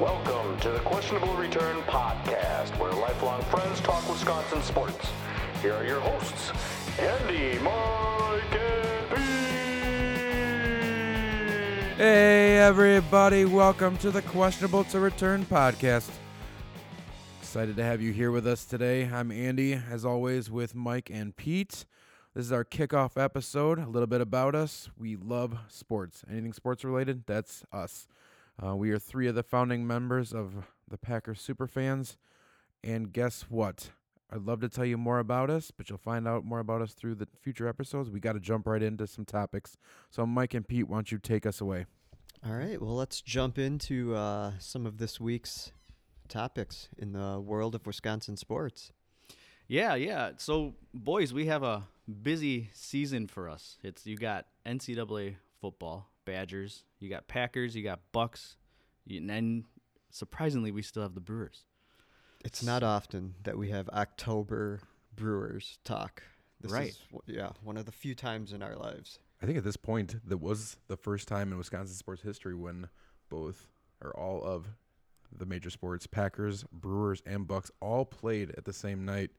Welcome to the Questionable Return Podcast, where lifelong friends talk Wisconsin sports. Here are your hosts, Andy, Mike, and Pete. Hey, everybody, welcome to the Questionable to Return podcast. Excited to have you here with us today. I'm Andy, as always, with Mike and Pete. This is our kickoff episode. A little bit about us. We love sports. Anything sports related, that's us. Uh, we are three of the founding members of the Packers Superfans. And guess what? I'd love to tell you more about us, but you'll find out more about us through the future episodes. We got to jump right into some topics. So, Mike and Pete, why don't you take us away? All right, well, let's jump into uh, some of this week's topics in the world of Wisconsin sports. Yeah, yeah. So, boys, we have a busy season for us. It's you got NCAA football, Badgers, you got Packers, you got Bucks, and then surprisingly, we still have the Brewers. It's not often that we have October Brewers talk. This Right. is yeah, one of the few times in our lives. I think at this point, that was the first time in Wisconsin sports history when both or all of the major sports, Packers, Brewers, and Bucks, all played at the same night.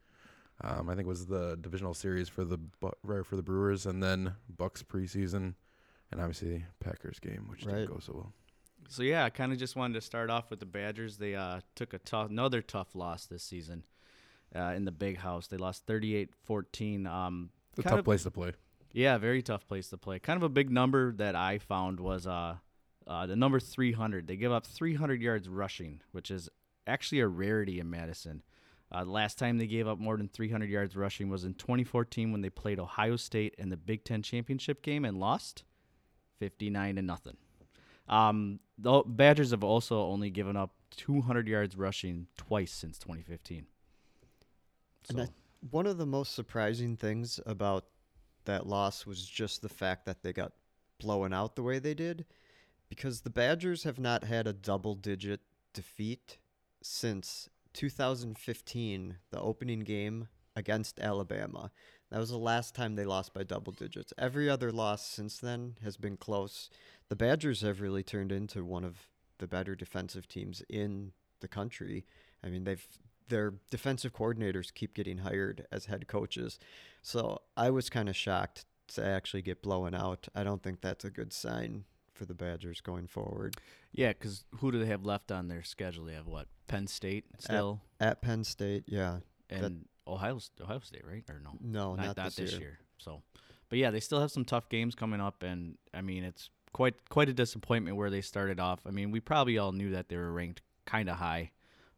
Um, I think it was the divisional series for the Bu- right, for the Brewers, and then Bucks preseason, and obviously Packers game, which Right. didn't go so well. So yeah, I kind of just wanted to start off with the Badgers. They uh, took a tough, another tough loss this season uh, in the Big House. They lost 38-14. Um, It's a tough of- place to play. Yeah, very tough place to play. Kind of a big number that I found was uh, uh, the number 300. They give up 300 yards rushing, which is actually a rarity in Madison. Uh, the last time they gave up more than 300 yards rushing was in 2014 when they played Ohio State in the Big Ten championship game and lost 59 to nothing. Um, the Badgers have also only given up 200 yards rushing twice since 2015. And So- I, one of the most surprising things about that loss was just the fact that they got blown out the way they did, because the Badgers have not had a double-digit defeat since 2015, the opening game against Alabama. That was the last time they lost by double digits. Every other loss since then has been close. The Badgers have really turned into one of the better defensive teams in the country. I mean, they've their defensive coordinators keep getting hired as head coaches. So I was kind of shocked to actually get blown out. I don't think that's a good sign for the Badgers going forward. Yeah, because who do they have left on their schedule? They have what? Penn State still, At Penn State, yeah. and Ohio Ohio State, right? Or no? No, not, this, year. So, but yeah, they still have some tough games coming up, and I mean, it's quite quite a disappointment where they started off. I mean, we probably all knew that they were ranked kind of high,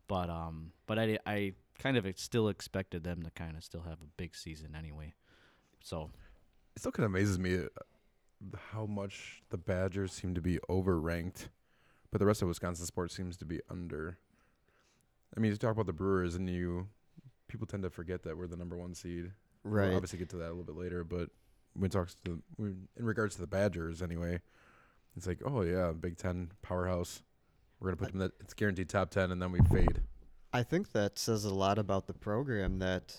but um, but I I kind of still expected them to kind of still have a big season anyway. So It still kind of amazes me uh, how much the Badgers seem to be overranked, but the rest of Wisconsin sports seems to be under. I mean, you talk about the Brewers, and you people tend to forget that we're the number one seed. We'll Right. obviously, get to that a little bit later, but when it talks to when, in regards to the Badgers, anyway, it's like, oh yeah, Big Ten powerhouse. We're gonna put them in that it's guaranteed top ten, and then we fade. I think that says a lot about the program that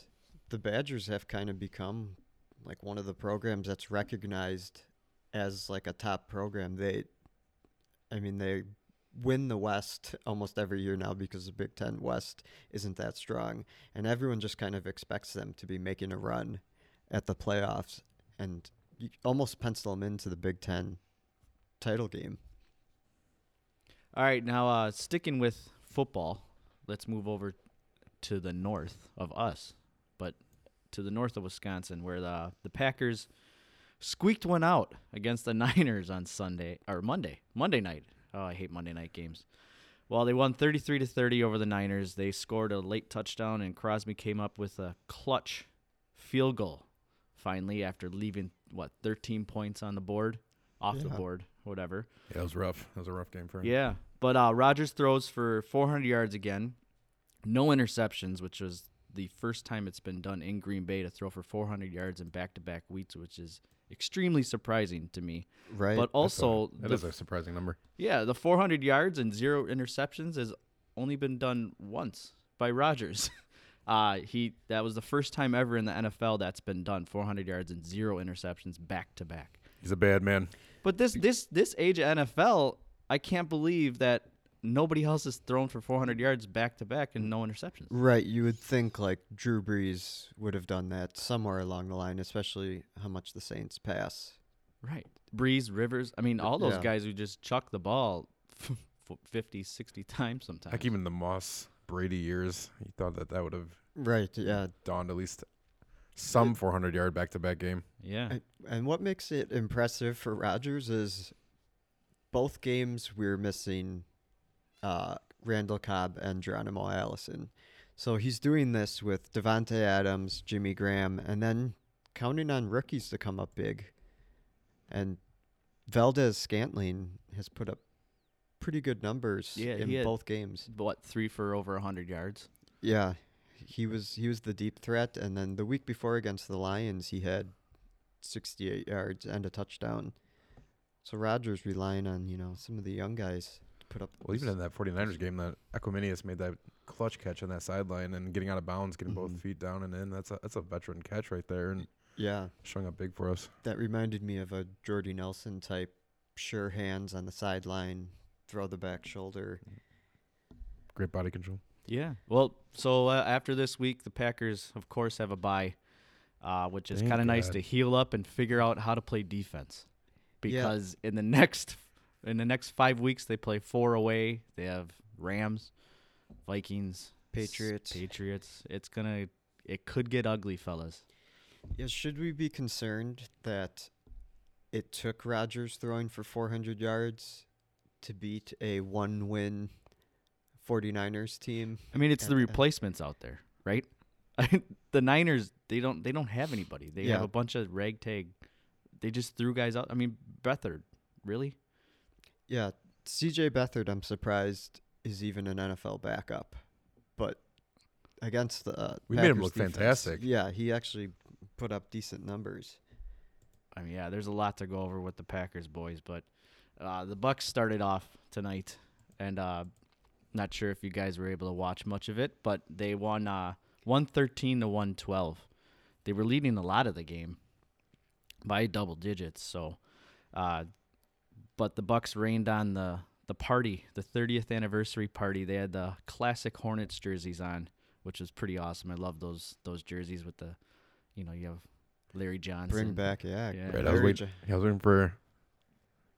the Badgers have kind of become like one of the programs that's recognized as like a top program. They, I mean, they win the West almost every year now because the Big Ten West isn't that strong, and everyone just kind of expects them to be making a run at the playoffs and you almost pencil them into the Big Ten title game. all right, now uh, sticking with football, let's move over to the north of us, but to the north of Wisconsin, where the the Packers squeaked one out against the Niners on Sunday or Monday, Monday night. Oh, I hate Monday night games. Well, they won 33 to 30 over the Niners. They scored a late touchdown, and Crosby came up with a clutch field goal. Finally, after leaving what 13 points on the board, off the board, whatever. Yeah, it was rough. It was a rough game for him. Yeah, but uh, Rodgers throws for 400 yards again, no interceptions, which was the first time it's been done in Green Bay to throw for 400 yards in back-to-back weeks, which is extremely surprising to me. Right. But also, That the is a surprising number. yeah, the 400 yards and zero interceptions has only been done once by Rodgers. Uh, he that was the first time ever in the NFL that's been done. 400 yards and zero interceptions back to back. He's a bad man. But this this this age of NFL, I can't believe that nobody else has thrown for 400 yards back to back and no interceptions. Right, you would think like Drew Brees would have done that somewhere along the line, especially how much the Saints pass. Right. Brees, Rivers. I mean, all those Yeah. guys who just chuck the ball 50, 60 times sometimes. Like even the Moss Brady years, he thought that that would have Right, yeah. dawned at least some 400 yard back to back game. yeah. And, and what makes it impressive for Rodgers is both games we're missing uh, Randall Cobb and Geronimo Allison. So he's doing this with Davante Adams, Jimmy Graham, and then counting on rookies to come up big. And Valdes-Scantling has put up pretty good numbers Yeah, in both games. what, three for over 100 yards? Yeah, he was he was the deep threat, and then the week before against the Lions, he had 68 yards and a touchdown. So Rodgers relying on you know some of the young guys put up. Well, even in that 49ers game, that Equanimeous made that clutch catch on that sideline and getting out of bounds, getting both Mhm. feet down and in. That's a that's a veteran catch right there and yeah, showing up big for us. that reminded me of a Jordy Nelson type, sure hands on the sideline, throw the back shoulder. Great body control. Yeah. Well, so uh, after this week, the Packers, of course, have a bye, uh, which is kind of nice to heal up and figure out how to play defense. Yeah. Because in the next in the next five weeks, they play four away. They have Rams, Vikings, Patriots. Patriots. It's gonna. It could get ugly, fellas. Yeah, should we be concerned that it took Rodgers throwing for 400 yards to beat a one-win 49ers team? I mean, it's the and- uh, replacements out there, right? the Niners, they don't they don't have anybody. They have a bunch of ragtag. They just threw guys out. I mean, Beathard, really? Yeah, CJ Beathard, I'm surprised is even an NFL backup, but against the uh, We made him look defense, fantastic. Yeah, he actually put up decent numbers. I mean, yeah, there's a lot to go over with the Packers boys, but uh, the Bucks started off tonight, and uh, not sure if you guys were able to watch much of it, but they won uh, 113 to 112. They were leading a lot of the game by double digits, so. Uh, but the Bucks rained on the the party, the 30th anniversary party. They had the classic Hornets jerseys on, which was pretty awesome. I love those those jerseys with the, you know, you have Larry Johnson. Bring back, yeah. Yeah. Right, I was Larry waiting. I was waiting for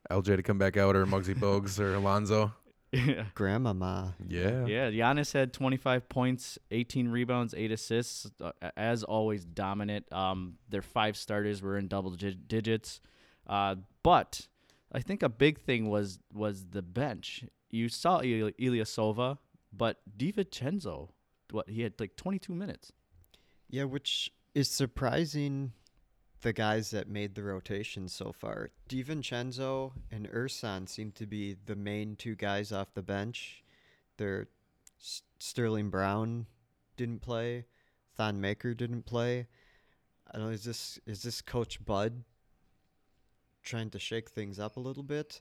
LJ to come back out or Muggsy Bogues or Alonzo. Yeah. Grandmama. Yeah. Yeah, Giannis had 25 points, 18 rebounds, 8 assists. Uh, as always, dominant. Um, their five starters were in double dig- digits. Uh, but I think a big thing was was the bench. You saw Il- Ilyasova, but DiVincenzo, what he had like 22 minutes. Yeah, which is surprising the guys that made the rotation so far. DiVincenzo and Ersan seem to be the main two guys off the bench. They're S- Sterling Brown didn't play, Thon Maker didn't play. I don't know, is this is this Coach Bud trying to shake things up a little bit?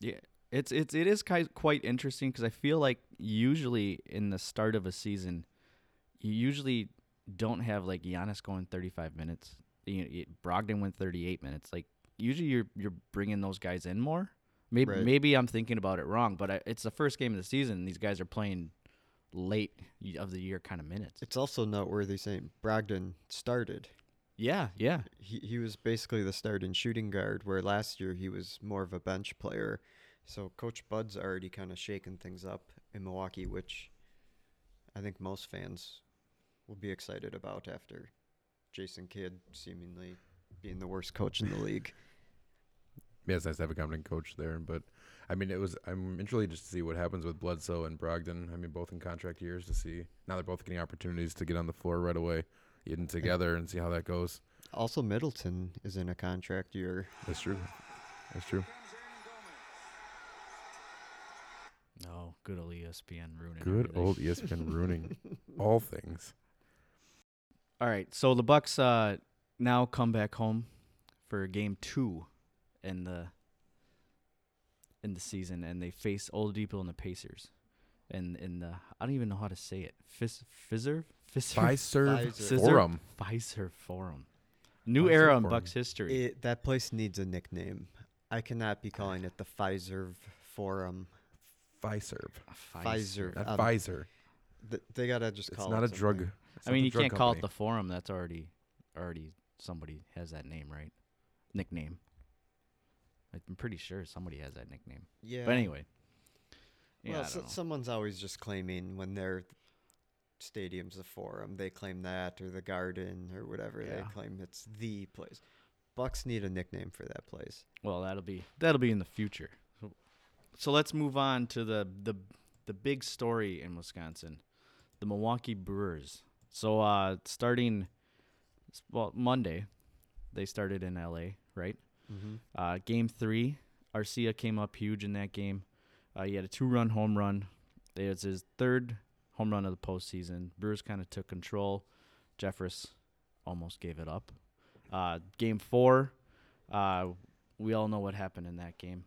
Yeah, it's it's it is quite interesting because I feel like usually in the start of a season, you usually don't have like Giannis going 35 minutes. You know, Brogdon went 38 minutes. Like usually you're you're bringing those guys in more. Maybe Right. maybe I'm thinking about it wrong, but I, it's the first game of the season. And these guys are playing late of the year kind of minutes. It's also noteworthy saying Brogdon started. Yeah, yeah. he he was basically the starting shooting guard, where last year he was more of a bench player. So Coach Bud's already kind of shaking things up in Milwaukee, which I think most fans will be excited about after Jason Kidd seemingly being the worst coach in the league. Yeah, it's nice to have a competent coach there. But I mean, it was. I'm interested to see what happens with Bledsoe and Brogdon. I mean, both in contract years to see now they're both getting opportunities to get on the floor right away, getting together and see how that goes. Also, Middleton is in a contract year. That's true. That's true. No, good old ESPN ruining. Good everything. old ESPN ruining all things. All right, so the Bucks uh, now come back home for game two in the in the season, and they face Oladipo and the Pacers. And in the I don't even know how to say it. Fizz, Fizzer, Fizzer, Fiserv Pfizer. Forum. Pfizer Forum. New Pfizer era in Bucks history. It, that place needs a nickname. I cannot be calling it the Pfizer Forum. Fiserv, Pfizer. not Um, Pfizer. th- they gotta just It's call not it a drug. it's I not mean, the you drug can't call it company. the forum. That's already, already somebody has that name, right? Nickname. I'm pretty sure somebody has that nickname. Yeah. But anyway. Yeah, well, so, someone's always just claiming when their stadium's the Forum, they claim that or the Garden or whatever. They claim it's the place. Bucks need a nickname for that place. Well, that'll be that'll be in the future. So, so let's move on to the the the big story in Wisconsin, the Milwaukee Brewers. So uh, starting well Monday, they started in L.A. Right. Mm-hmm. Uh, game three, Arcia came up huge in that game. Uh, he had a two-run home run. It was his third home run of the postseason. Brewers kind of took control. Jeffress almost gave it up. Uh, game four, uh, we all know what happened in that game.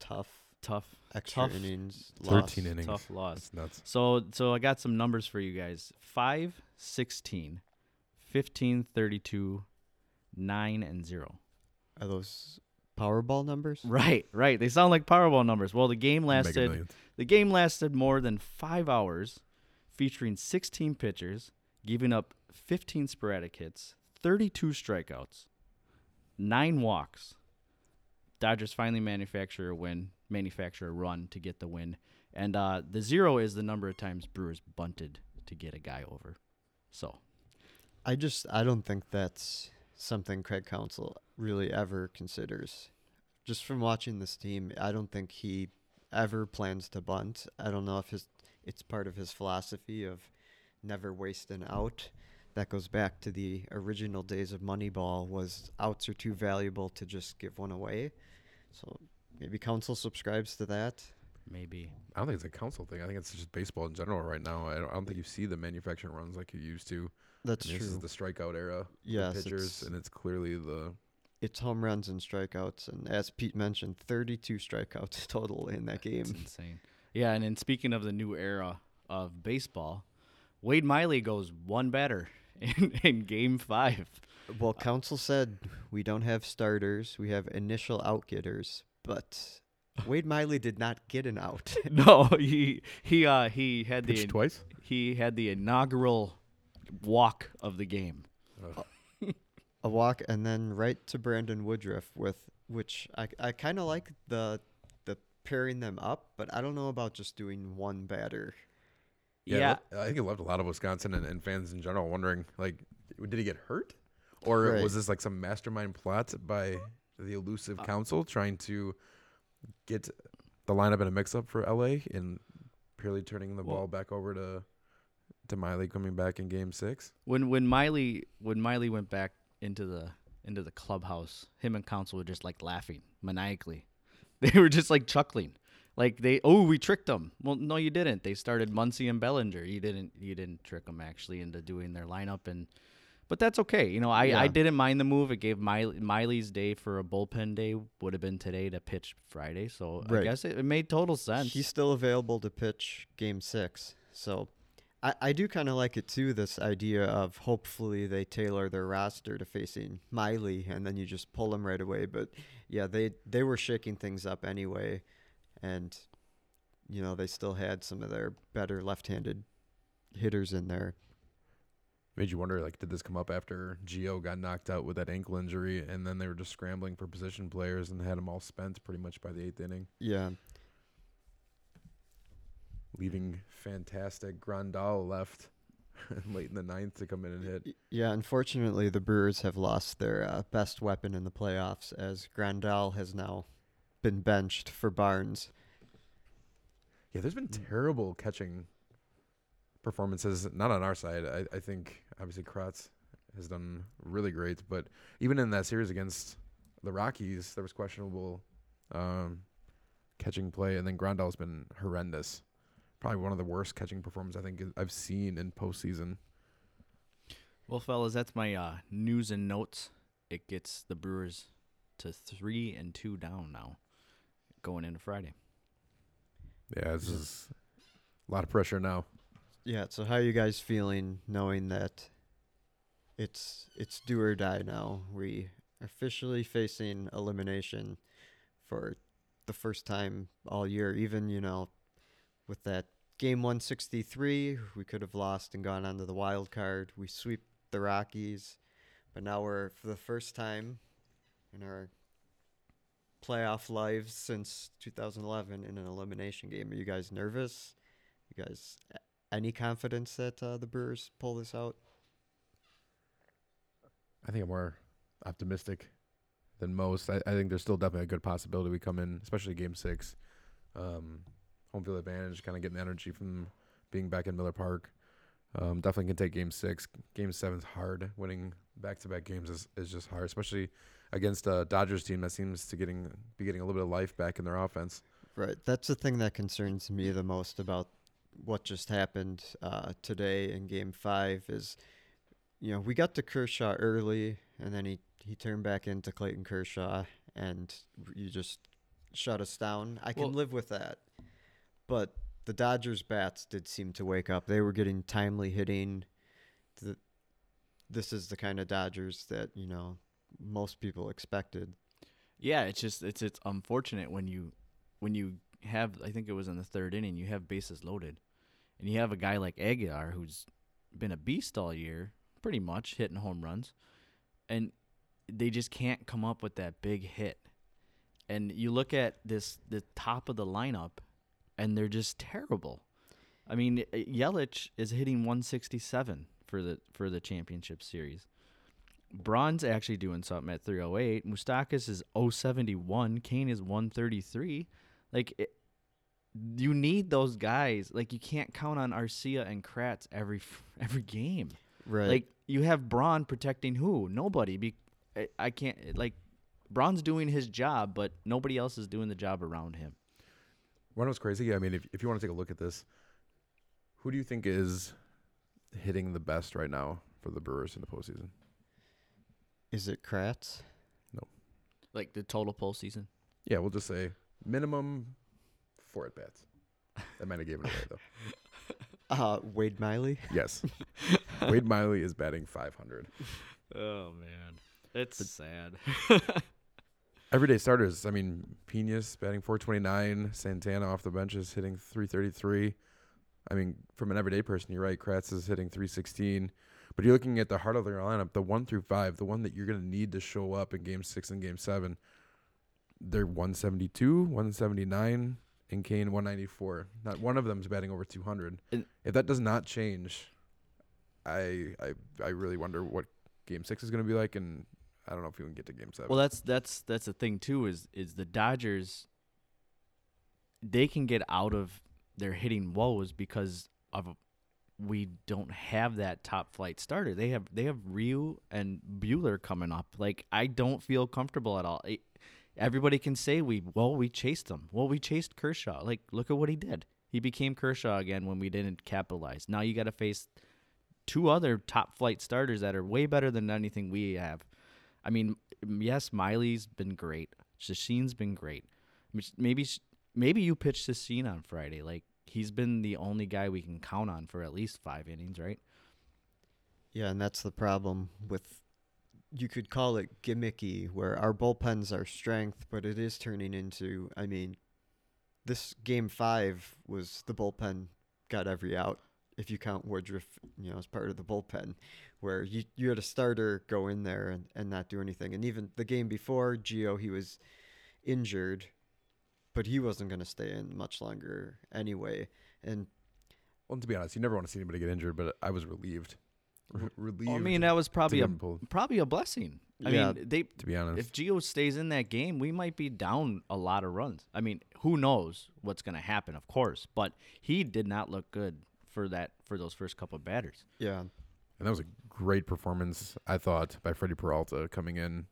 Tough. Tough, Extra Tough. innings. 13 loss. innings. tough loss. That's nuts. So, so I got some numbers for you guys: 5, 16, 15, 32, 9, and 0. Are those Powerball numbers? Right, right. They sound like Powerball numbers. Well, the game lasted The game lasted more than five hours, featuring 16 pitchers, giving up 15 sporadic hits, 32 strikeouts, nine walks. Dodgers finally manufacture a win, manufacture a run to get the win, and uh, the zero is the number of times Brewers bunted to get a guy over. So I just I don't think that's something Craig Counsell really ever considers. Just from watching this team, I don't think he ever plans to bunt. I don't know if his it's part of his philosophy of never waste an out. That goes back to the original days of Moneyball was outs are too valuable to just give one away. So maybe Counsell subscribes to that. maybe I don't think it's a Counsell thing. I think it's just baseball in general right now. I don't, I don't think you see the manufacturing runs like you used to. That's mean, This is the strikeout era. Yes, pitchers, and it's clearly the It's home runs and strikeouts, and as Pete mentioned, 32 strikeouts total in that game. it's insane. Yeah, and then speaking of the new era of baseball, Wade Miley goes one batter in, in Game Five. Well, Counsell said we don't have starters. We have initial outgetters, but Wade Miley did not get an out. No, he he uh he had the twice. he had the inaugural walk of the game. A walk and then right to Brandon Woodruff with which I I kind of like the the pairing them up, but I don't know about just doing one batter. Yeah, it le- I think it left a lot of Wisconsin and, and fans in general wondering, like, did he get hurt, or Right. was this like some mastermind plot by the elusive Uh, Counsell trying to get the lineup in a mix-up for LA and purely turning the Well- ball back over to to Miley coming back in Game Six? when when Miley when Miley went back into the into the clubhouse, him and Counsell were just like laughing maniacally. They were just like chuckling. Like they, oh, we tricked them. Well, no, you didn't. They started Muncy and Bellinger. You didn't. You didn't trick them actually into doing their lineup, and but that's okay. You know, I, I didn't mind the move. It gave Miley, Miley's day for a bullpen day would have been today to pitch Friday. So I guess it, it made total sense. He's still available to pitch game six. So I, I do kind of like it too, this idea of hopefully they tailor their roster to facing Miley and then you just pull them right away. But yeah, they, they were shaking things up anyway. And, you know, they still had some of their better left handed hitters in there. Made you wonder, like, did this come up after Gio got knocked out with that ankle injury, and then they were just scrambling for position players and had them all spent pretty much by the eighth inning, Yeah. Leaving fantastic Grandal left late in the ninth to come in and hit. Yeah, unfortunately, the Brewers have lost their uh, best weapon in the playoffs as Grandal has now been benched for Barnes. Yeah, there's been Mm. terrible catching performances. Not on our side. I, I think obviously Kratz has done really great, but even in that series against the Rockies, there was questionable um, catching play, and then Grandal's been horrendous. Probably one of the worst catching performances I think I've seen in postseason. Well, fellas, that's my uh, news and notes. It gets the Brewers to three and two down now, going into Friday. Yeah, this is a lot of pressure now. Yeah, so how are you guys feeling knowing that it's it's do or die now? We officially facing elimination for the the first time all year. Even you know, with that game 163, we could have lost and gone on to the wild card. We sweep the Rockies, but now we're for the first time in our playoff lives since 2011 in an elimination game. Are you guys nervous? You guys any confidence that uh, the Brewers pull this out? I think I'm more optimistic than most. I, I think there's still definitely a good possibility we come in, especially game six. Um, home field advantage, kind of getting the energy from being back in Miller Park. Um, definitely can take game six. Game seven's hard. Winning back to back games is, is just hard, especially against a Dodgers team that seems to getting be getting a little bit of life back in their offense. Right. That's the thing that concerns me the most about what just happened uh, today in Game Five is, you know, we got to Kershaw early, and then he he turned back into Clayton Kershaw, and you just shut us down. I can Well- live with that, but the Dodgers bats did seem to wake up. They were getting timely hitting. The, this is the kind of Dodgers that you know most people expected. Yeah, it's just it's it's unfortunate when you when you have I think it was in the third inning you have bases loaded, and you have a guy like Aguilar who's been a beast all year, pretty much hitting home runs, and they just can't come up with that big hit. And you look at this the top of the lineup, and they're just terrible. I mean, uh, Yelich is hitting 167 for the for the championship series. Braun's actually doing something at 308. Moustakas is 071. Cain is 133. Like, it, you need those guys. Like, you can't count on Arcia and Kratz every every game. Right. Like, you have Braun protecting who? Nobody. Be- I, I can't. Like, Braun's doing his job, but nobody else is doing the job around him. One was crazy. Yeah. I mean, if if you want to take a look at this, who do you think is hitting the best right now for the Brewers in the postseason? is it Kratz? No. Like the total postseason. Yeah, we'll just say minimum four at bats. That might have given it away though. Uh, Wade Miley. Yes, Wade Miley is batting 500. Oh man, it's sad. Everyday starters. I mean, Pena's batting 429. Santana off the bench is hitting 333. I mean, from an everyday person, you're right. Kratz is hitting 316. But you're looking at the heart of their lineup, the one through five, the one that you're going to need to show up in game six and game seven. They're 172, 179, and Cain 194. Not one of them's batting over 200. And- if that does not change, I I I really wonder what game six is going to be like, and I don't know if we can get to game seven. Well, that's that's that's the thing too. Is is the Dodgers? They can get out of their hitting woes because of we don't have that top flight starter. They have they have Ryu and Buehler coming up. Like I don't feel comfortable at all. I- everybody can say we well we chased them. Well, we chased Kershaw. Like look at what he did. He became Kershaw again when we didn't capitalize. Now you got to face two other top flight starters that are way better than anything we have. I mean, yes, Miley's been great. Chacin's been great. Maybe maybe you pitched Chacin on Friday. Like he's been the only guy we can count on for at least five innings, right? Yeah, and that's the problem with you could call it gimmicky where our bullpen's our strength, but it is turning into I mean, this game 5 was the bullpen got every out if you count Woodruff, you know, as part of the bullpen where you you had a starter go in there and, and not do anything. And even the game before Gio, he was injured, but he wasn't going to stay in much longer anyway. And Well, to be honest, you never want to see anybody get injured, but I was relieved. Re- relieved. I mean, that was probably a him probably a blessing. I Yeah. mean, they to be honest. if Gio stays in that game, we might be down a lot of runs. I mean, who knows what's going to happen, of course, but he did not look good for that for those first couple of batters. yeah, and that was a great performance, I thought, by Freddie Peralta coming in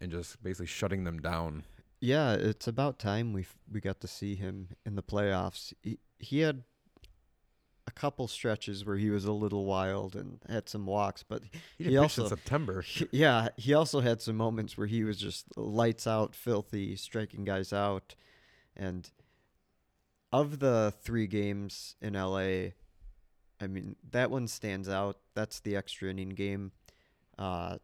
and just basically shutting them down. Yeah, it's about time we we got to see him in the playoffs. He he had a couple stretches where he was a little wild and had some walks, but He He didn't pitch in also- September. he- yeah, he also had some moments where he was just lights out, filthy, striking guys out. And of the three games in LA, I mean that one stands out. That's the extra inning game. Uh,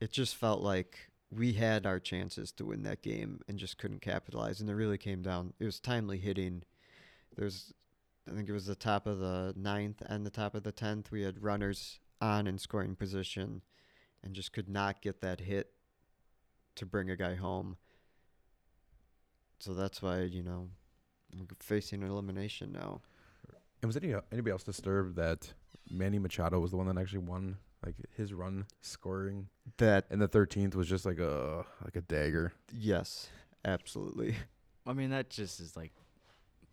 it just felt like we had our chances to win that game and just couldn't capitalize. And it really came down. It was timely hitting. There's, I think it was the top of the ninth and the top of the tenth. We had runners on in scoring position, and just could not get that hit to bring a guy home. So that's why you know we're facing elimination now. And was any anybody else disturbed that Manny Machado was the one that actually won? Like his run scoring, That and the thirteenth was just like a like a dagger. yes, absolutely. I mean, that just is like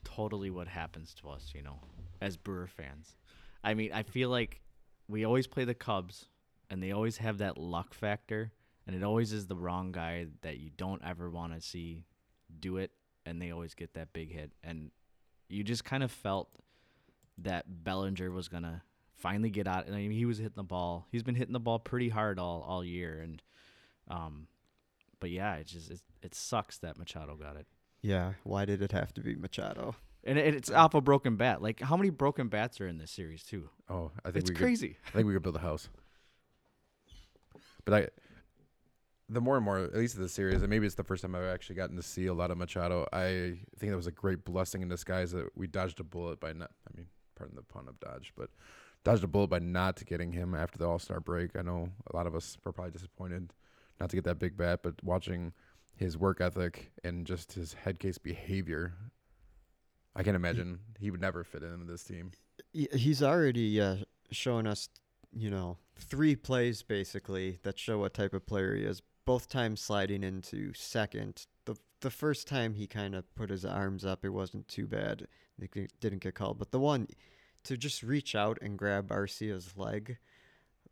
totally what happens to us, you know, as Brewer fans. I mean, I feel like we always play the Cubs, and they always have that luck factor, and it always is the wrong guy that you don't ever want to see do it, and they always get that big hit. And you just kind of felt that Bellinger was gonna finally get out. And I mean, he was hitting the ball. He's been hitting the ball pretty hard all all year, and um, but yeah, it just it, it sucks that Machado got it. Yeah, why did it have to be Machado? And it, it's off a broken bat. Like how many broken bats are in this series too? Oh, I think It's we crazy. Could, I think we could build a house. But I, the more and more, at least of the series, and maybe it's the first time I've actually gotten to see a lot of Machado. I think that was a great blessing in disguise that we dodged a bullet by not. I mean, pardon the pun of dodge, but dodged a bullet by not getting him after the All Star break. I know a lot of us were probably disappointed not to get that big bat, but watching his work ethic and just his head case behavior, I can imagine he would never fit into this team. He's already uh, showing us, you know, three plays basically that show what type of player he is. Both times sliding into second. The the first time he kind of put his arms up, it wasn't too bad. They didn't get called. But the one to just reach out and grab Arcia's leg,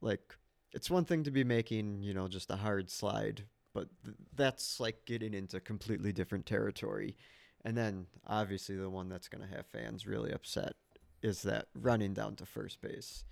like it's one thing to be making, you know, just a hard slide, but th- that's like getting into completely different territory. And then obviously the one that's going to have fans really upset is that running down to first base.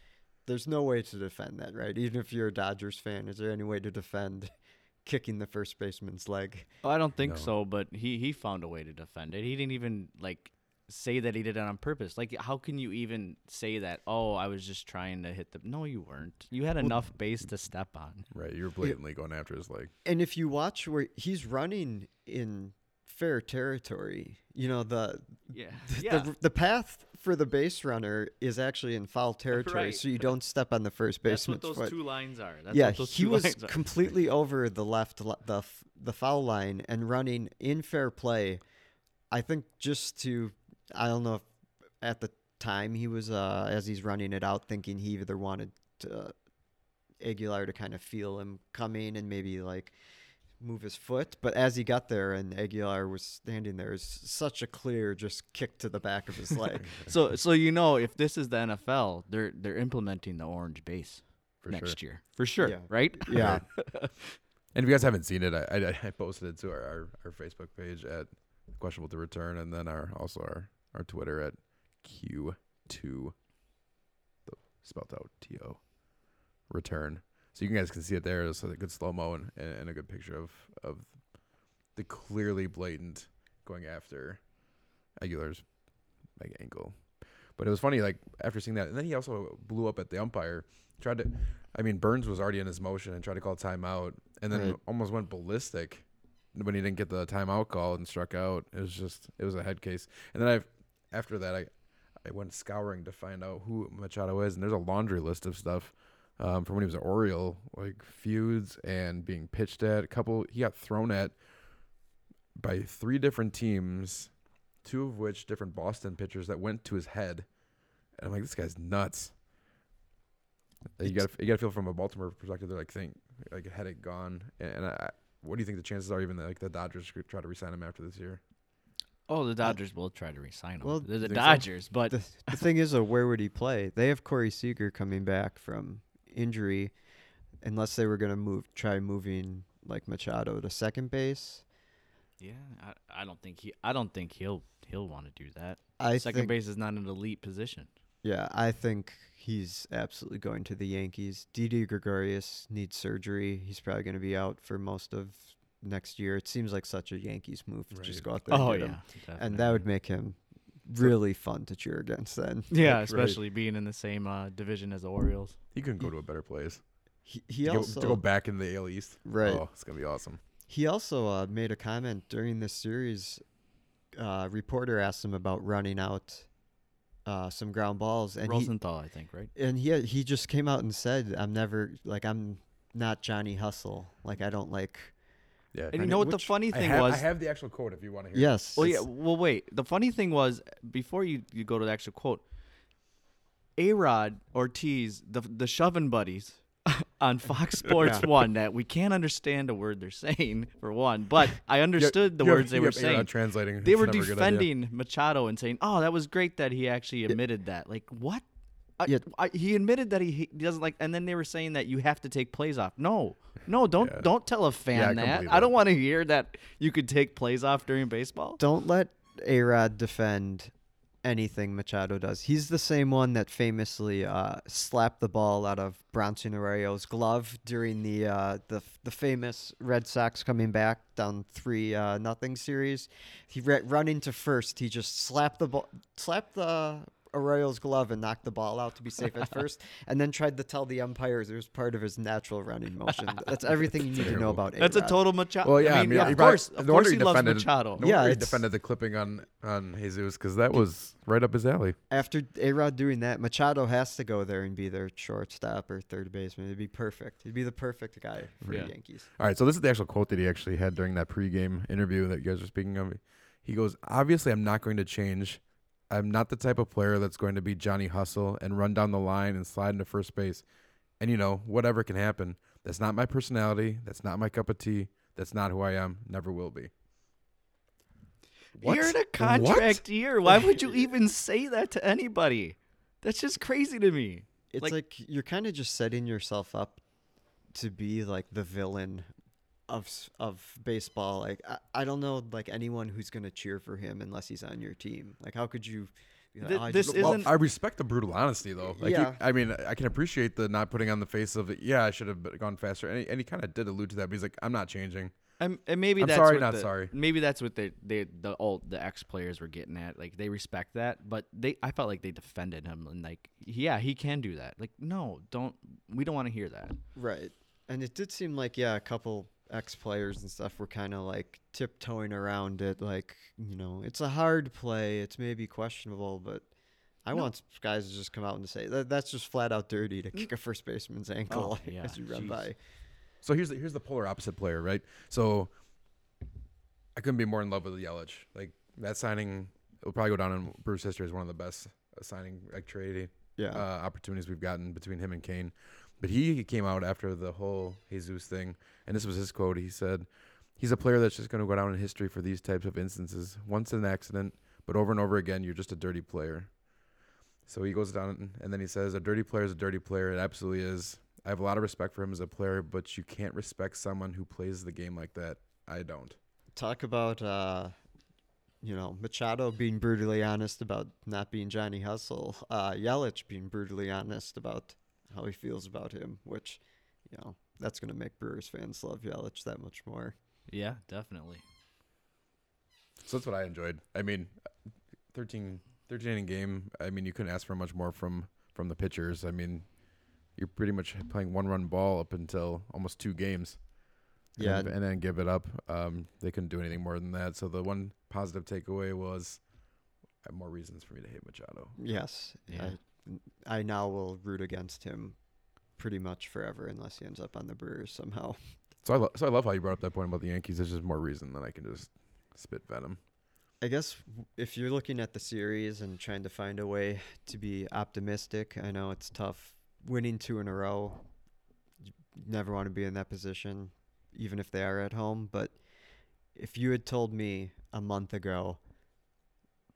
There's no way to defend that, right? Even if you're a Dodgers fan, is there any way to defend kicking the first baseman's leg? Oh, I don't think No. so, but he he found a way to defend it. He didn't even like say that he did it on purpose. Like how can you even say that? Oh, I was just trying to hit the No, you weren't. You had enough base to step on. Right, you're blatantly going after his leg. And if you watch where he's running in fair territory, you know the Yeah. the, the path for the base runner is actually in foul territory, Right. so you don't step on the first That's what those foot. two lines are. That's yeah, what those he two was lines are. completely over the left, the the foul line and running in fair play. I think just to, I don't know if at the time he was uh, as he's running it out, thinking he either wanted to, Aguilar to kind of feel him coming and maybe like move his foot, but as he got there and Aguilar was standing there, it's such a clear just kick to the back of his leg. So so you know if this is the NFL, they're they're implementing the orange base For next sure. year. For sure, Yeah. right? yeah, And if you guys haven't seen it, I, I, I posted it to our, our, our Facebook page at questionable to return, and then our also our, our Twitter at Q two, spelled out T O, return. So you guys can see it there. It's a good slow mo and, and, and a good picture of of the clearly blatant going after Aguilar's like ankle. But it was funny, like after seeing that, and then he also blew up at the umpire. Tried to, I mean, Burnes was already in his motion and tried to call timeout, and then Right. almost went ballistic when he didn't get the timeout call and struck out. It was just, it was a head case. And then I, after that, I, I went scouring to find out who Machado is, and there's a laundry list of stuff um, from when he was an Oriole, like feuds and being pitched at. A couple, he got thrown at by three different teams, two of which different Boston pitchers that went to his head. And I'm like, this guy's nuts. You got you got to feel from a Baltimore perspective. They're like, think like a headache gone. And, and I, what do you think the chances are? Even that, like the Dodgers could try to resign him after this year. Oh, the Dodgers will try to resign him. Well, They're the? Dodgers, but the, the thing is, though, where would he play? They have Corey Seager coming back from injury, unless they were gonna move, try moving like Machado to second base. yeah, I, I don't think he I don't think he'll he'll want to do that. I Second think, base is not an elite position. yeah, I think he's absolutely going to the Yankees. Didi Gregorius needs surgery. He's probably gonna be out for most of next year. It seems like such a Yankees move to just go out there Oh and yeah, him, and that would make him really fun to cheer against. Then, yeah, Right. especially being in the same uh, division as the Orioles. He couldn't go to a better place. He, he to, go, to go back in the AL East. Right. Oh, it's gonna be awesome. He also uh, made a comment during this series. Uh, reporter asked him about running out uh, some ground balls, and he Rosenthal, I think, right? and he he just came out and said, "I'm never like I'm not Johnny Hustle. Like I don't like." Yeah. And you I know what the which funny I thing have, was? I have the actual quote if you want to hear. it. Yes. Well, yeah. Well, wait. The funny thing was, before you, you go to the actual quote, A Rod Ortiz, the the shoving buddies on Fox Sports Yeah. One, that we can't understand a word they're saying for one, but I understood the You words they you were have A-Rod saying. translating. They It's were never a good idea. defending Machado and saying, "Oh, that was great that he actually admitted that." Like what? I, Yeah. I, he admitted that he, he doesn't like, and then they were saying that you have to take plays off. No, no, don't Yeah. don't tell a fan couldn't that. I don't want to hear that you could take plays off during baseball. Don't let A Rod defend anything Machado does. He's the same one that famously uh, slapped the ball out of Bronson Arroyo's glove during the uh, the the famous Red Sox coming back down three uh, nothing series. He re- run into first. He just slapped the ball, slapped the Arroyo's glove and knocked the ball out to be safe at first, and then tried to tell the umpires it was part of his natural running motion. That's everything you need to know terrible. about. That's a total Machado. Well, yeah, I mean, he of course, of course, he loves defended- Machado. No Yeah, he defended the clipping on on Jesus because that was right up his alley. after A Rod doing that, Machado has to go there and be their shortstop or third baseman. It'd be perfect. He'd be the perfect guy for Yeah. the Yankees. All right, so this is the actual quote that he actually had during that pregame interview that you guys were speaking of. He goes, "Obviously, I'm not going to change. I'm not the type of player that's going to be Johnny Hustle and run down the line and slide into first base. And you know, whatever can happen. That's not my personality. That's not my cup of tea. That's not who I am. Never will be." You're in a contract year. Why would you even say that to anybody? That's just crazy to me. It's Like- like, you're kind of just setting yourself up to be like the villain of of baseball. Like I, I don't know like anyone who's gonna cheer for him unless he's on your team. Like how could you? be like, Th- "Oh, I this just Well, isn't- I respect the brutal honesty, though. Like, you- Yeah. I mean, I can appreciate the not putting on the face of. Yeah, I should have gone faster, and he, and he kind of did allude to that. But he's like, "I'm not changing." And, and maybe I'm that's sorry, what not the- sorry. Maybe that's what they, they the old the ex players were getting at. Like they respect that, but they I felt like they defended him and like yeah he can do that. Like no, don't we don't want to hear that. Right. And it did seem like, yeah, a couple ex players and stuff were kind of like tiptoeing around it. Like, you know, it's a hard play. It's maybe questionable, but I No. want guys to just come out and say that that's just flat out dirty to kick a first baseman's ankle Oh, yeah, as you run jeez. by. So here's the here's the polar opposite player, right? So I couldn't be more in love with Yelich. Like that signing will probably go down in Bruce history as one of the best uh, signing like trade Yeah. uh, opportunities we've gotten between him and Cain. But he came out after the whole Jesus thing, and this was his quote. He said, "He's a player that's just going to go down in history for these types of instances. Once an accident, but over and over again, you're just a dirty player." So he goes down, and then he says, "A dirty player is a dirty player. It absolutely is. I have a lot of respect for him as a player, but you can't respect someone who plays the game like that. I don't." Talk about, uh, you know, Machado being brutally honest about not being Johnny Hustle. Uh, Yelich being brutally honest about how he feels about him, which, you know, that's going to make Brewers fans love Yelich that much more. Yeah, definitely. So that's what I enjoyed. I mean, 13, 13 inning game. I mean, you couldn't ask for much more from from the pitchers. I mean, you're pretty much playing one run ball up until almost two games. and Yeah, then- and then give it up. Um, they couldn't do anything more than that. So the one positive takeaway was I have more reasons for me to hate Machado. Yes. Yeah. I, I now will root against him pretty much forever unless he ends up on the Brewers somehow. So I lo- so I love how you brought up that point about the Yankees. There's just more reason than I can just spit venom. I guess if you're looking at the series and trying to find a way to be optimistic, I know it's tough. Winning two in a row, you never want to be in that position, even if they are at home. But if you had told me a month ago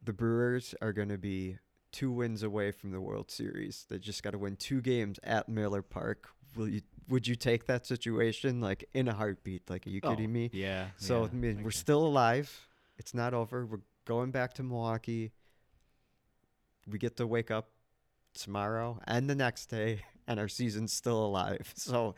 the Brewers are going to be two wins away from the World Series, they just got to win two games at Miller Park. Will you? Would you take that situation like in a heartbeat? Like, are you Oh, kidding me? Yeah. So yeah, I mean, we're still alive. It's not over. We're going back to Milwaukee. We get to wake up tomorrow and the next day, and our season's still alive. So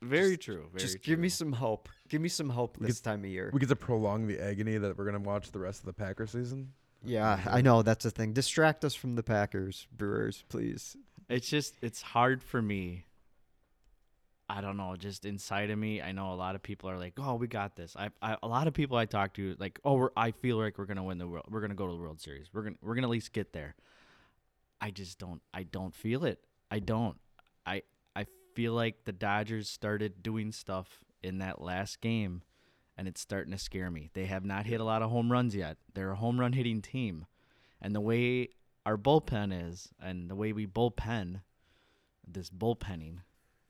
very just- true. Very just give me some hope. Give me some hope We this time of year. We get to prolong the agony that we're gonna watch the rest of the Packer season. Yeah, I mm-hmm. know that's the thing. Distract us from the Packers, Brewers, please. It's just it's hard for me I don't know, just inside of me, I know a lot of people are like, "Oh, we got this." I, I a lot of people I talk to like, "Oh, we're, I feel like we're gonna win the world. We're gonna go to the World Series. We're gonna we're gonna at least get there." I just don't. I don't feel it. I don't. I I feel like the Dodgers started doing stuff in that last game, and it's starting to scare me. They have not hit a lot of home runs yet. They're a home run hitting team, and the way our bullpen is, and the way we bullpen, this bullpenning,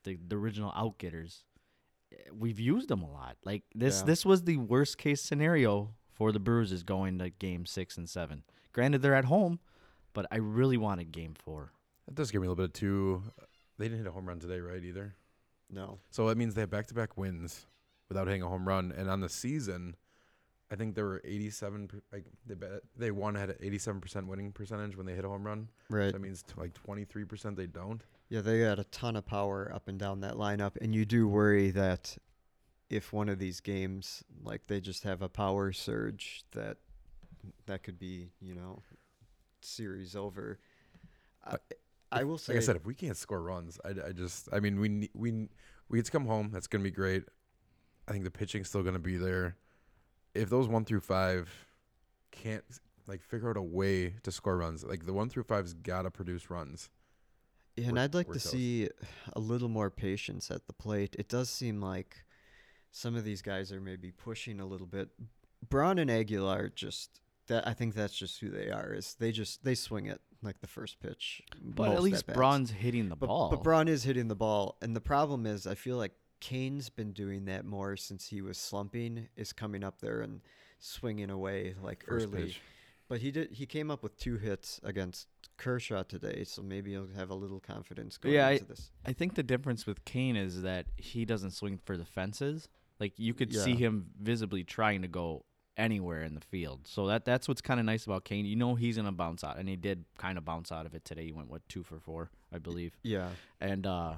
the the original outgetters, eh, we've used them a lot. Like this Yeah. this was the worst case scenario for the Brewers is going to game six and seven. Granted, they're at home, but I really wanted game four. That does give me a little bit of two. They didn't hit a home run today, right? Either. No. So that means they have back-to-back wins without hitting a home run. And on the season, I think there were 87. Like they bet they won had an 87 percent winning percentage when they hit a home run. Right. That means t- like 23 percent they don't. Yeah, they got a ton of power up and down that lineup, and you do worry that if one of these games, like they just have a power surge, that that could be, you know, series over. I, I will say, Like I said, if we can't score runs, I, I just I mean we we we get to come home. That's gonna be great. I think the pitching's still gonna be there. If those one through five can't like figure out a way to score runs, like the one through five's gotta produce runs. Yeah, and we're- I'd like to toast. see a little more patience at the plate. It does seem like some of these guys are maybe pushing a little bit. Braun and Aguilar just that I think that's just who they are. Is they just they swing it like the first pitch. But at least at-bats. Braun's hitting the but, ball. But Braun is hitting the ball, and the problem is, I feel like Cain's been doing that more since he was slumping. Is coming up there and swinging away like First early. pitch. But he did. He came up with two hits against Kershaw today, so maybe he'll have a little confidence going Yeah, I- into this. I think the difference with Cain is that he doesn't swing for the fences. Like you could see him visibly trying to go anywhere in the field. So that that's what's kind of nice about Cain. You know he's gonna bounce out, and he did kind of bounce out of it today. He went what two for four, I believe. Yeah, And uh,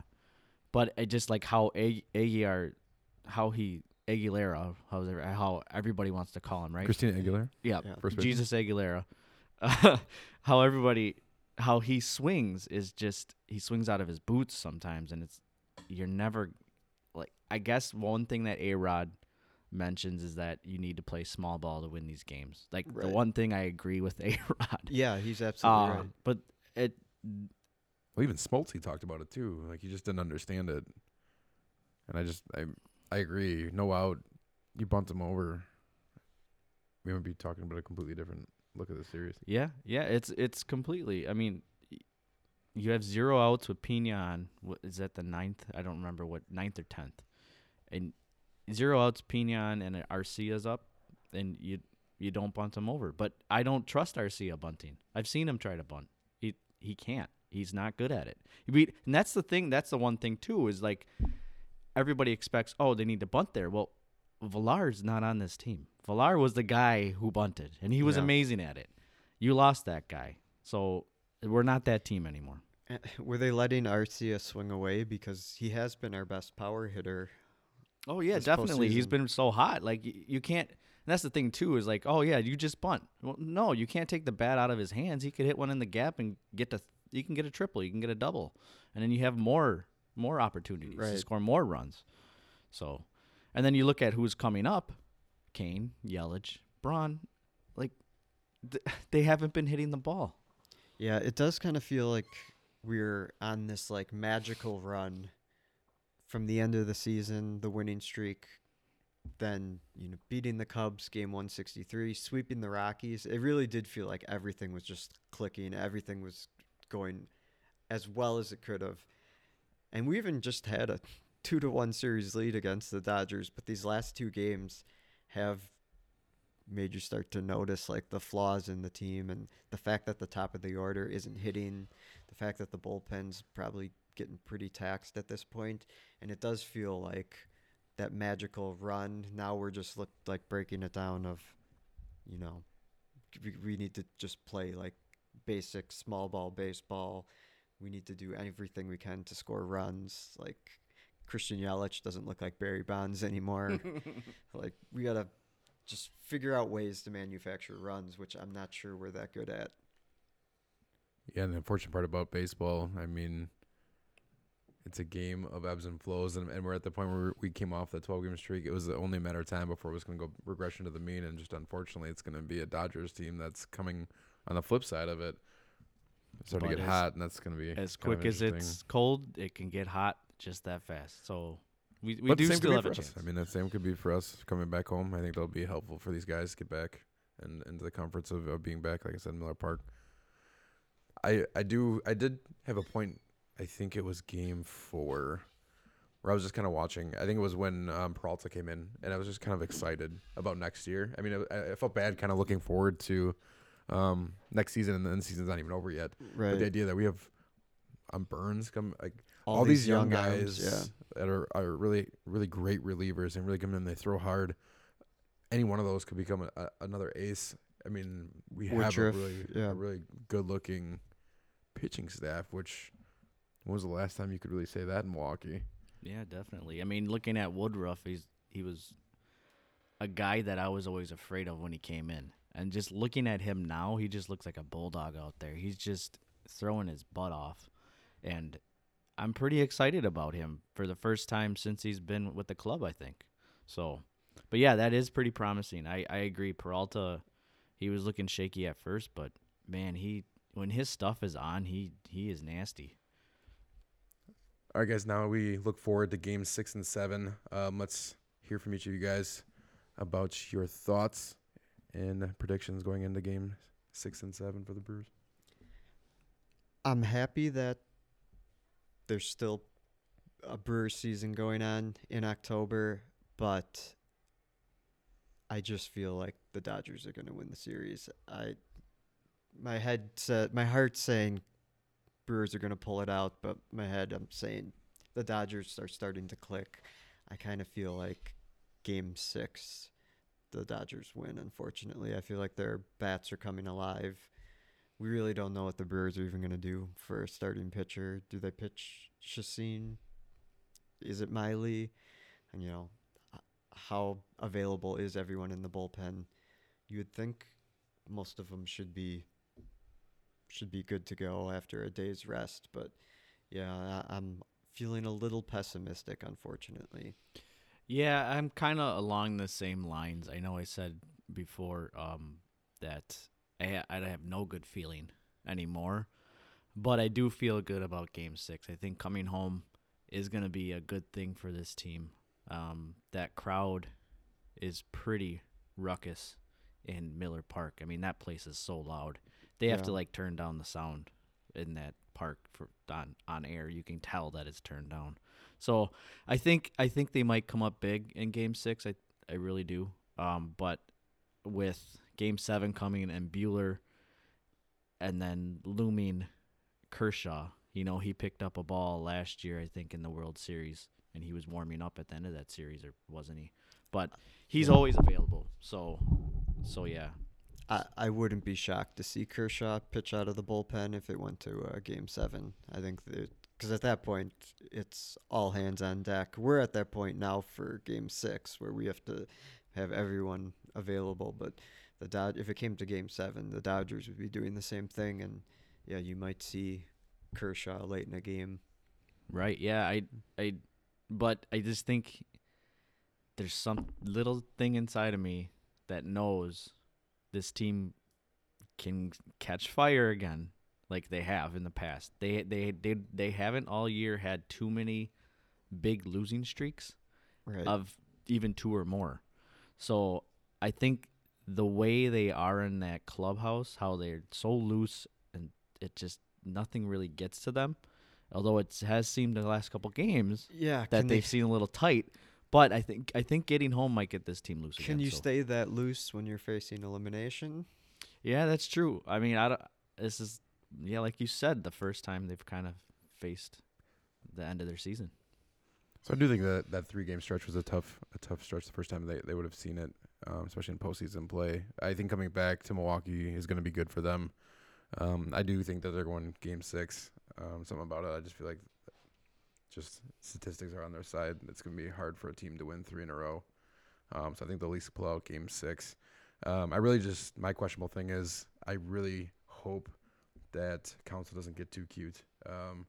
but it just like how A- Aguilar, how he Aguilera, how's it, how everybody wants to call him, right? Christina Aguilera. Yeah, Yeah. First baseman. Jesus Aguilera. how everybody, how he swings is just he swings out of his boots sometimes, and it's you're never like. I guess one thing that A Rod mentions is that you need to play small ball to win these games. Like the one thing I agree with A Rod. yeah, he's absolutely Uh, right. But it Well, even Smoltz talked about it too. Like he just didn't understand it, and I just I I agree. No out, you bunt him over. We might be talking about a completely different look at the series. Yeah, yeah, it's it's completely. I mean, you have zero outs with Pina on. What is that? The ninth? I don't remember what ninth or tenth, and zero outs Pina on and Arcia's up, and you you don't bunt him over. But I don't trust Arcia bunting. I've seen him try to bunt. He he can't. He's not good at it. We, and that's the thing. That's the one thing too is like everybody expects. Oh, they need to bunt there. Well, Villar's not on this team. Villar was the guy who bunted, and he was Yeah. amazing at it. You lost that guy, so we're not that team anymore. Were they letting Arcia swing away because he has been our best power hitter? Oh yeah, definitely. He's been so hot. Like you can't. And that's the thing too is like, oh yeah, you just bunt. Well, no, you can't take the bat out of his hands. He could hit one in the gap and get to. You can get a triple. You can get a double, and then you have more more opportunities to score more runs. So, and then you look at who's coming up: Cain, Yelich, Braun. Like th- they haven't been hitting the ball. Yeah, it does kind of feel like we're on this like magical run from the end of the season, the winning streak, then you know beating the Cubs game 163, sweeping the Rockies. It really did feel like everything was just clicking, everything was going as well as it could have. And we even just had a 2 to 1 series lead against the Dodgers, but these last two games have made you start to notice like the flaws in the team and the fact that the top of the order isn't hitting, the fact that the bullpen's probably getting pretty taxed at this point, and it does feel like that magical run. Now we're just look like breaking it down of, you know, we, we need to just play like basic small ball baseball. We need to do everything we can to score runs. Like Christian Yelich doesn't look like Barry Bonds anymore. like we gotta just figure out ways to manufacture runs, which I'm not sure we're that good at. Yeah, and the unfortunate part about baseball, I mean, it's a game of ebbs and flows, and, and we're at the point where we came off the 12 game streak. It was only a matter of time before it was going to go regression to the mean, and just unfortunately, it's going to be a Dodgers team that's coming on the flip side of it. It's starting to get hot, and that's going to be As quick as it's cold, it can get hot just that fast. So we we But do still have a us. chance. I mean, the same could be for us coming back home. I think that'll be helpful for these guys to get back and into the comforts of, of being back. Like I said, Miller Park. I I do I did have a point. I think it was game four, where I was just kind of watching. I think it was when um, Peralta came in, and I was just kind of excited about next year. I mean, I, I felt bad, kind of looking forward to um, next season, and then the season's not even over yet. Right. But the idea that we have um, Burnes come like All all, these these, young, young guys arms, yeah. that are, are really really great relievers and really come in they throw hard. Any one of those could become a, a, another ace. I mean, we have a really yeah. a really good looking pitching staff. Which when was the last time you could really say that in Milwaukee? Yeah, definitely. I mean, looking at Woodruff, he's he was a guy that I was always afraid of when he came in. And just looking at him now, he just looks like a bulldog out there. He's just throwing his butt off. And I'm pretty excited about him for the first time since he's been with the club, I think. So, but yeah, that is pretty promising. I, I agree. Peralta, he was looking shaky at first, but man, he when his stuff is on, he he is nasty. All right, guys. Now we look forward to Game six and seven. Um, let's hear from each of you guys about your thoughts and predictions going into game six and seven for the Brewers. I'm happy that there's still a Brewers season going on in October, but I just feel like the Dodgers are going to win the series. I my head said my heart's saying Brewers are going to pull it out, but my head I'm saying the Dodgers are starting to click. I kind of feel like game 6 the Dodgers win unfortunately. I feel like their bats are coming alive we really don't know what the Brewers are even going to do for a starting pitcher. Do they pitch Chacin? Is it Miley? And, you know, how available is everyone in the bullpen? You would think most of them should be should be good to go after a day's rest, but yeah, I'm feeling a little pessimistic, unfortunately. Yeah, I'm kind of along the same lines. I know I said before um, that I, I have no good feeling anymore, but I do feel good about Game Six. I think coming home is going to be a good thing for this team. Um, that crowd is pretty ruckus in Miller Park. I mean, that place is so loud. They have to like turn down the sound in that park for on on air. You can tell that it's turned down. So I think I think they might come up big in Game Six. I I really do. Um, but with Game Seven coming and Buehler, and then looming Kershaw, you know he picked up a ball last year, I think, in the World Series, and he was warming up at the end of that series, or wasn't he? But he's Yeah. always available. So, so yeah. I, I wouldn't be shocked to see Kershaw pitch out of the bullpen if it went to uh, Game Seven. I think because at that point it's all hands on deck. We're at that point now for Game Six where we have to have everyone available. But the Dod- if it came to Game Seven, the Dodgers would be doing the same thing, and yeah, you might see Kershaw late in a game. Right. Yeah. I. I. But I just think there's some little thing inside of me that knows this team can catch fire again, like they have in the past. They they they they haven't all year had too many big losing streaks Right. of even two or more. So I think the way they are in that clubhouse, how they're so loose and it just nothing really gets to them. Although it has seemed the last couple games yeah. that can they- they've seen a little tight, but I think I think getting home might get this team loose again. Can you so- stay that loose when you're facing elimination? Yeah, that's true. I mean, I don't, this is yeah, like you said, the first time they've kind of faced the end of their season. So I do think that that three game stretch was a tough a tough stretch the first time they, they would have seen it, um, especially in postseason play. I think coming back to Milwaukee is going to be good for them. Um, I do think that they're going game six. Um, something about it, I just feel like just statistics are on their side. It's going to be hard for a team to win three in a row. Um, so I think at least pull out game six. Um, I really just my questionable thing is I really hope that Counsell doesn't get too cute. Um,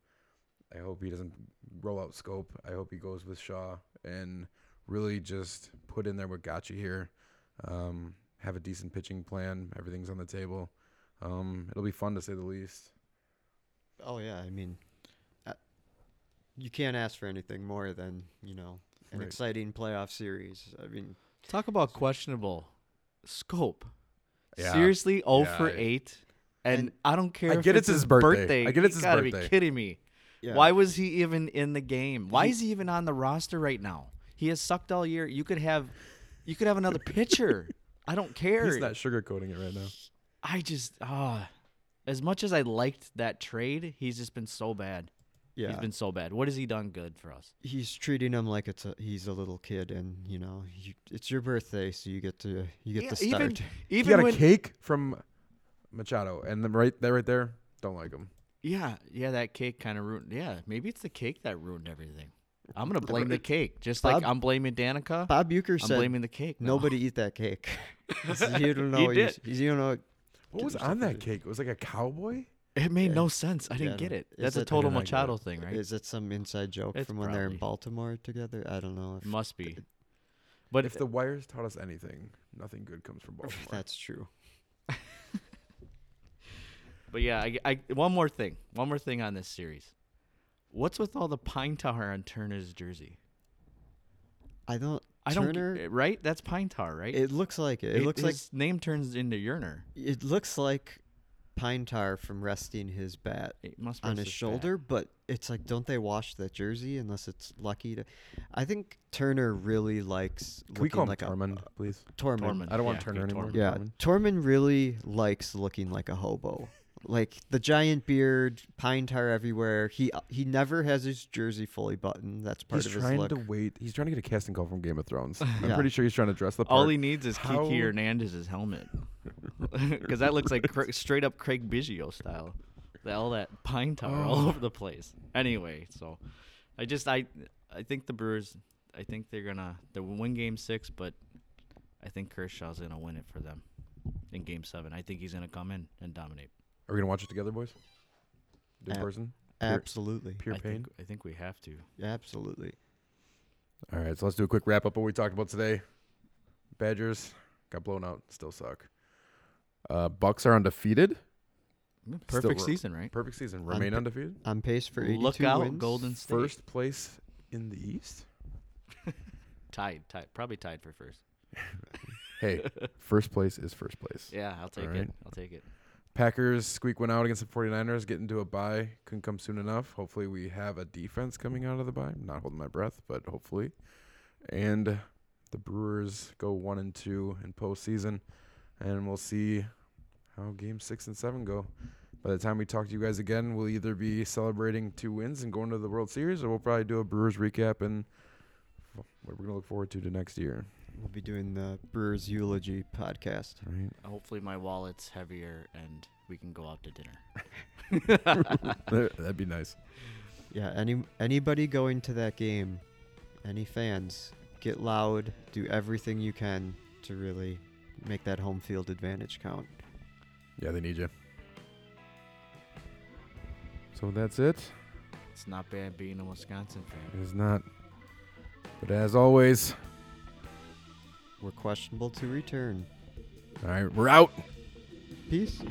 I hope he doesn't roll out Schoop. I hope he goes with Shaw and really just put in there what got you here. Um, have a decent pitching plan. Everything's on the table. Um, it'll be fun to say the least. Oh yeah, I mean, uh, you can't ask for anything more than you know an Right. exciting playoff series. I mean, Talk about questionable Schoop. Yeah. Seriously, 0 Yeah, for I- 8. And, And- I don't care I if get it's it's his his birthday. I get it's you his gotta birthday. be kidding me. yeah. Why was he even in the game? Why He- is he even on the roster right now? He has sucked all year. You could have you could have another pitcher. I don't care. He's not sugarcoating it right now. I just ah as much as I liked that trade, he's just been so bad. Yeah, He's been so bad. What has he done good for us? he's treating him like it's a he's a little kid, and you know, you, it's your birthday, so you get to you get Yeah, to start. even He even got a when cake from Machado, and then right there, right there, don't like him. yeah yeah that cake kind of ruined. Yeah, maybe it's the cake that ruined everything. I'm gonna blame the cake, just like I'm blaming Danica. Bob Uecker I'm said blaming the cake. now. nobody eat that cake. you don't know. you, did. you don't know. What was on that ready. cake? It was like a cowboy. It made Yeah. no sense. I didn't Yeah, get it. That's a total I did not get Machado thing, right? Is it some inside joke It's from when they're in Baltimore together? I don't know. If Must be. But But if the wires taught us anything, nothing good comes from Baltimore. that's true. But yeah, I, I one more thing. One more thing on this series. What's with all the pine tar on Turner's jersey? I don't. I don't Turner. get, right. That's pine tar, right? It looks like it. It looks like his name turns into Yerner. it looks like pine tar from resting his bat It must on his shoulder, but it's like don't they wash that jersey unless it's lucky to? I think Turner really likes Can we call him like Tormund, a please? Tormund. Tormund. I don't want Turner anymore. Tormund. Yeah, Tormund. Tormund really likes looking like a hobo. Like the giant beard, pine tar everywhere. He he never has his jersey fully buttoned. That's part He's of his life. He's trying look. to wait. He's trying to get a casting call from Game of Thrones. I'm Yeah. pretty sure he's trying to dress the part. All he needs is How- Kiki Hernandez's helmet, because that looks like Cra- straight up Craig Biggio style. The- All that pine tar all Oh. over the place. Anyway, so I just I I think the Brewers. I think they're gonna they will win Game Six, but I think Kershaw's gonna win it for them in Game Seven. I think he's gonna come in and dominate. Are we gonna watch it together, boys? In Ab- person? Pure, Absolutely, pure I pain. think I think we have to. absolutely. All right, so let's do a quick wrap up of what we talked about today. Badgers got blown out, still suck. Uh, Bucks are undefeated. Perfect Still- season, right? Perfect season. On Remain pa- undefeated. On pace for 82 Look out, wins. Golden State. First place in the East. tied, tied, probably tied for first. Hey, first place is first place. Yeah, I'll take Alright. it. I'll take it. Packers squeak one out against the 49ers, get into a bye. Couldn't come soon enough. Hopefully, we have a defense coming out of the bye. Not holding my breath, but hopefully. And the Brewers go one and two in postseason, and we'll see how game six and seven go. By the time we talk to you guys again, we'll either be celebrating two wins and going to the World Series, or we'll probably do a Brewers recap and what we're to look forward to to next year. We'll be doing the Brewers eulogy podcast. Right? Hopefully, my wallet's heavier and we can go out to dinner. That'd be nice. Yeah, any anybody going to that game, any fans, get loud, do everything you can to really make that home field advantage count. Yeah, they need you. So that's it. It's not bad being a Wisconsin fan. It is not. But as always, were questionable to return. All right, we're out. Peace.